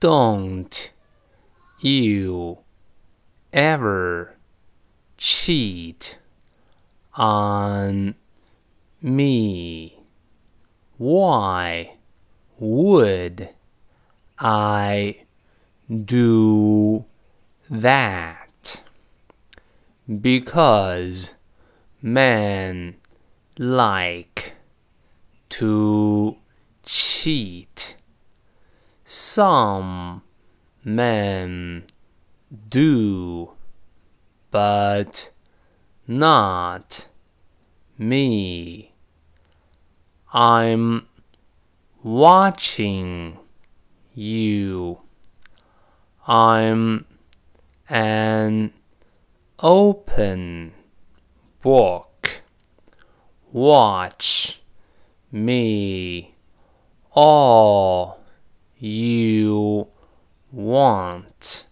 Don't you ever cheat on me. Why would I do that? Because men like to cheat. Some men do, but not me. I'm watching you. I'm an open book. Watch me all you want.